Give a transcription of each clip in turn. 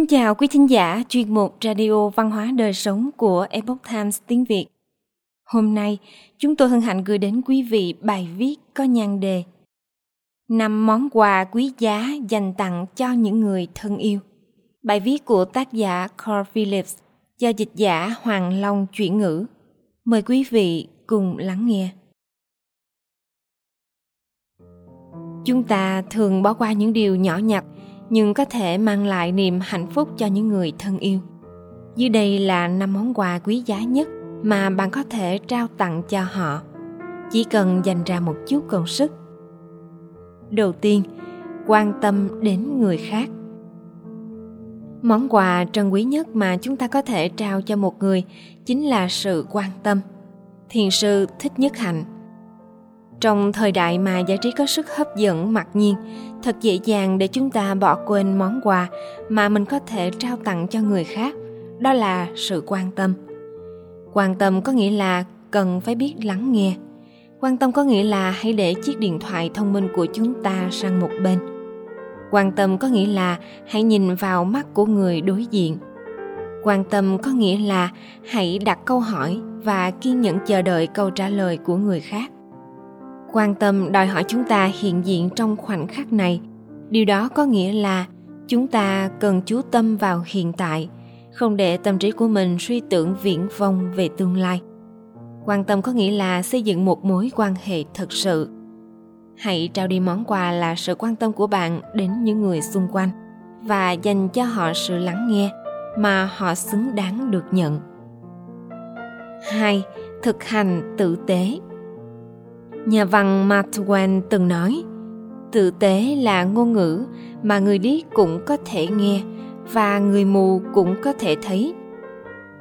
Kính chào quý thính giả chuyên mục Radio Văn hóa Đời Sống của Epoch Times tiếng Việt. Hôm nay, chúng tôi hân hạnh gửi đến quý vị bài viết có nhan đề năm món quà quý giá dành tặng cho những người thân yêu. Bài viết của tác giả Carl Phillips do dịch giả Hoàng Long chuyển ngữ. Mời quý vị cùng lắng nghe. Chúng ta thường bỏ qua những điều nhỏ nhặt nhưng có thể mang lại niềm hạnh phúc cho những người thân yêu. Dưới đây là năm món quà quý giá nhất mà bạn có thể trao tặng cho họ. Chỉ cần dành ra một chút công sức. Đầu tiên, quan tâm đến người khác. Món quà trân quý nhất mà chúng ta có thể trao cho một người chính là sự quan tâm. Thiền sư Thích Nhất Hạnh trong thời đại mà giải trí có sức hấp dẫn mặc nhiên, thật dễ dàng để chúng ta bỏ quên món quà mà mình có thể trao tặng cho người khác, đó là sự quan tâm. Quan tâm có nghĩa là cần phải biết lắng nghe. Quan tâm có nghĩa là hãy để chiếc điện thoại thông minh của chúng ta sang một bên. Quan tâm có nghĩa là hãy nhìn vào mắt của người đối diện. Quan tâm có nghĩa là hãy đặt câu hỏi và kiên nhẫn chờ đợi câu trả lời của người khác quan tâm đòi hỏi chúng ta hiện diện trong khoảnh khắc này. Điều đó có nghĩa là chúng ta cần chú tâm vào hiện tại, không để tâm trí của mình suy tưởng viễn vông về tương lai. Quan tâm có nghĩa là xây dựng một mối quan hệ thật sự. Hãy trao đi món quà là sự quan tâm của bạn đến những người xung quanh và dành cho họ sự lắng nghe mà họ xứng đáng được nhận. 2. Thực hành tử tế. Nhà văn Mark Twain từng nói, tử tế là ngôn ngữ mà người điếc cũng có thể nghe và người mù cũng có thể thấy.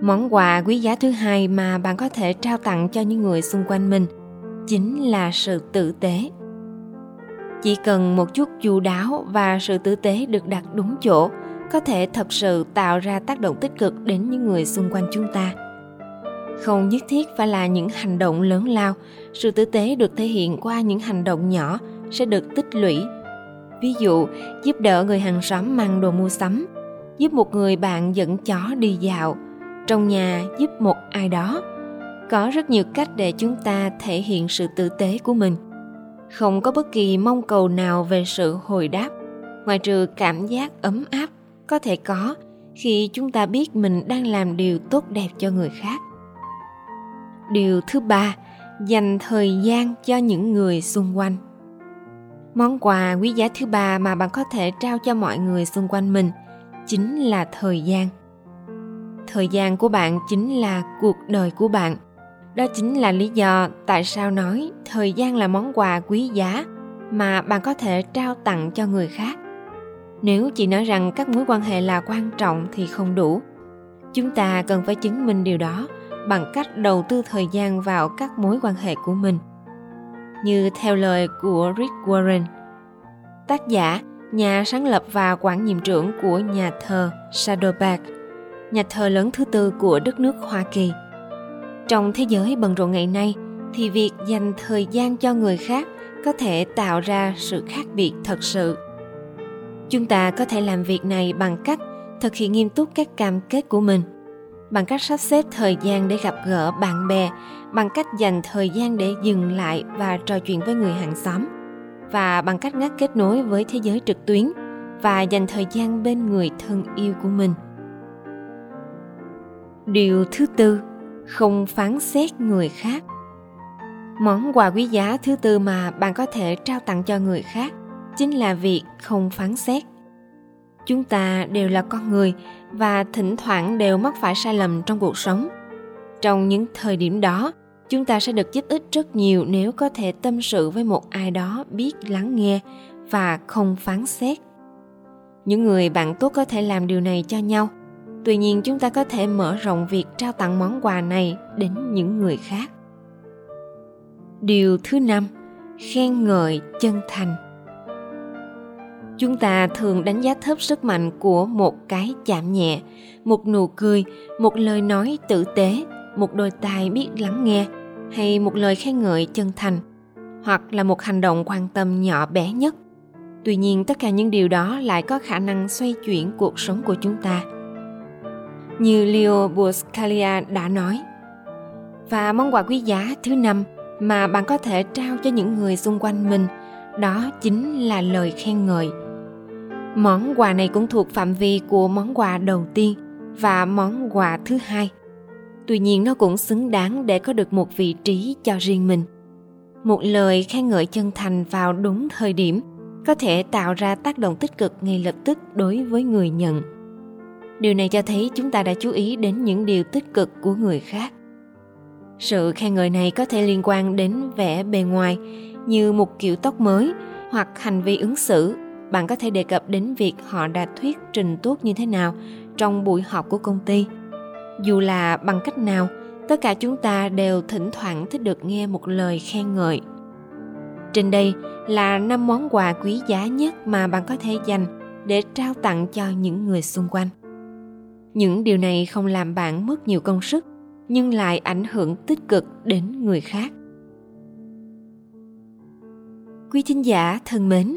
Món quà quý giá thứ hai mà bạn có thể trao tặng cho những người xung quanh mình chính là sự tử tế. Chỉ cần một chút chu đáo và sự tử tế được đặt đúng chỗ có thể thật sự tạo ra tác động tích cực đến những người xung quanh chúng ta không nhất thiết phải là những hành động lớn lao, sự tử tế được thể hiện qua những hành động nhỏ sẽ được tích lũy. Ví dụ, giúp đỡ người hàng xóm mang đồ mua sắm, giúp một người bạn dẫn chó đi dạo, trong nhà giúp một ai đó. Có rất nhiều cách để chúng ta thể hiện sự tử tế của mình. Không có bất kỳ mong cầu nào về sự hồi đáp, ngoài trừ cảm giác ấm áp có thể có khi chúng ta biết mình đang làm điều tốt đẹp cho người khác điều thứ ba, dành thời gian cho những người xung quanh. Món quà quý giá thứ ba mà bạn có thể trao cho mọi người xung quanh mình chính là thời gian. Thời gian của bạn chính là cuộc đời của bạn. Đó chính là lý do tại sao nói thời gian là món quà quý giá mà bạn có thể trao tặng cho người khác. Nếu chỉ nói rằng các mối quan hệ là quan trọng thì không đủ. Chúng ta cần phải chứng minh điều đó bằng cách đầu tư thời gian vào các mối quan hệ của mình. Như theo lời của Rick Warren, tác giả, nhà sáng lập và quản nhiệm trưởng của nhà thờ Saddleback, nhà thờ lớn thứ tư của đất nước Hoa Kỳ. Trong thế giới bận rộn ngày nay, thì việc dành thời gian cho người khác có thể tạo ra sự khác biệt thật sự. Chúng ta có thể làm việc này bằng cách thực hiện nghiêm túc các cam kết của mình – bằng cách sắp xếp thời gian để gặp gỡ bạn bè, bằng cách dành thời gian để dừng lại và trò chuyện với người hàng xóm, và bằng cách ngắt kết nối với thế giới trực tuyến và dành thời gian bên người thân yêu của mình. Điều thứ tư, không phán xét người khác. Món quà quý giá thứ tư mà bạn có thể trao tặng cho người khác chính là việc không phán xét chúng ta đều là con người và thỉnh thoảng đều mắc phải sai lầm trong cuộc sống. Trong những thời điểm đó, chúng ta sẽ được giúp ích rất nhiều nếu có thể tâm sự với một ai đó biết lắng nghe và không phán xét. Những người bạn tốt có thể làm điều này cho nhau. Tuy nhiên, chúng ta có thể mở rộng việc trao tặng món quà này đến những người khác. Điều thứ năm, khen ngợi chân thành chúng ta thường đánh giá thấp sức mạnh của một cái chạm nhẹ, một nụ cười, một lời nói tử tế, một đôi tai biết lắng nghe, hay một lời khen ngợi chân thành, hoặc là một hành động quan tâm nhỏ bé nhất. Tuy nhiên, tất cả những điều đó lại có khả năng xoay chuyển cuộc sống của chúng ta. Như leo buscalia đã nói, và món quà quý giá thứ năm mà bạn có thể trao cho những người xung quanh mình, đó chính là lời khen ngợi món quà này cũng thuộc phạm vi của món quà đầu tiên và món quà thứ hai. Tuy nhiên, nó cũng xứng đáng để có được một vị trí cho riêng mình. Một lời khen ngợi chân thành vào đúng thời điểm có thể tạo ra tác động tích cực ngay lập tức đối với người nhận. Điều này cho thấy chúng ta đã chú ý đến những điều tích cực của người khác. Sự khen ngợi này có thể liên quan đến vẻ bề ngoài, như một kiểu tóc mới hoặc hành vi ứng xử bạn có thể đề cập đến việc họ đã thuyết trình tốt như thế nào trong buổi họp của công ty. Dù là bằng cách nào, tất cả chúng ta đều thỉnh thoảng thích được nghe một lời khen ngợi. Trên đây là năm món quà quý giá nhất mà bạn có thể dành để trao tặng cho những người xung quanh. Những điều này không làm bạn mất nhiều công sức, nhưng lại ảnh hưởng tích cực đến người khác. Quý thính giả thân mến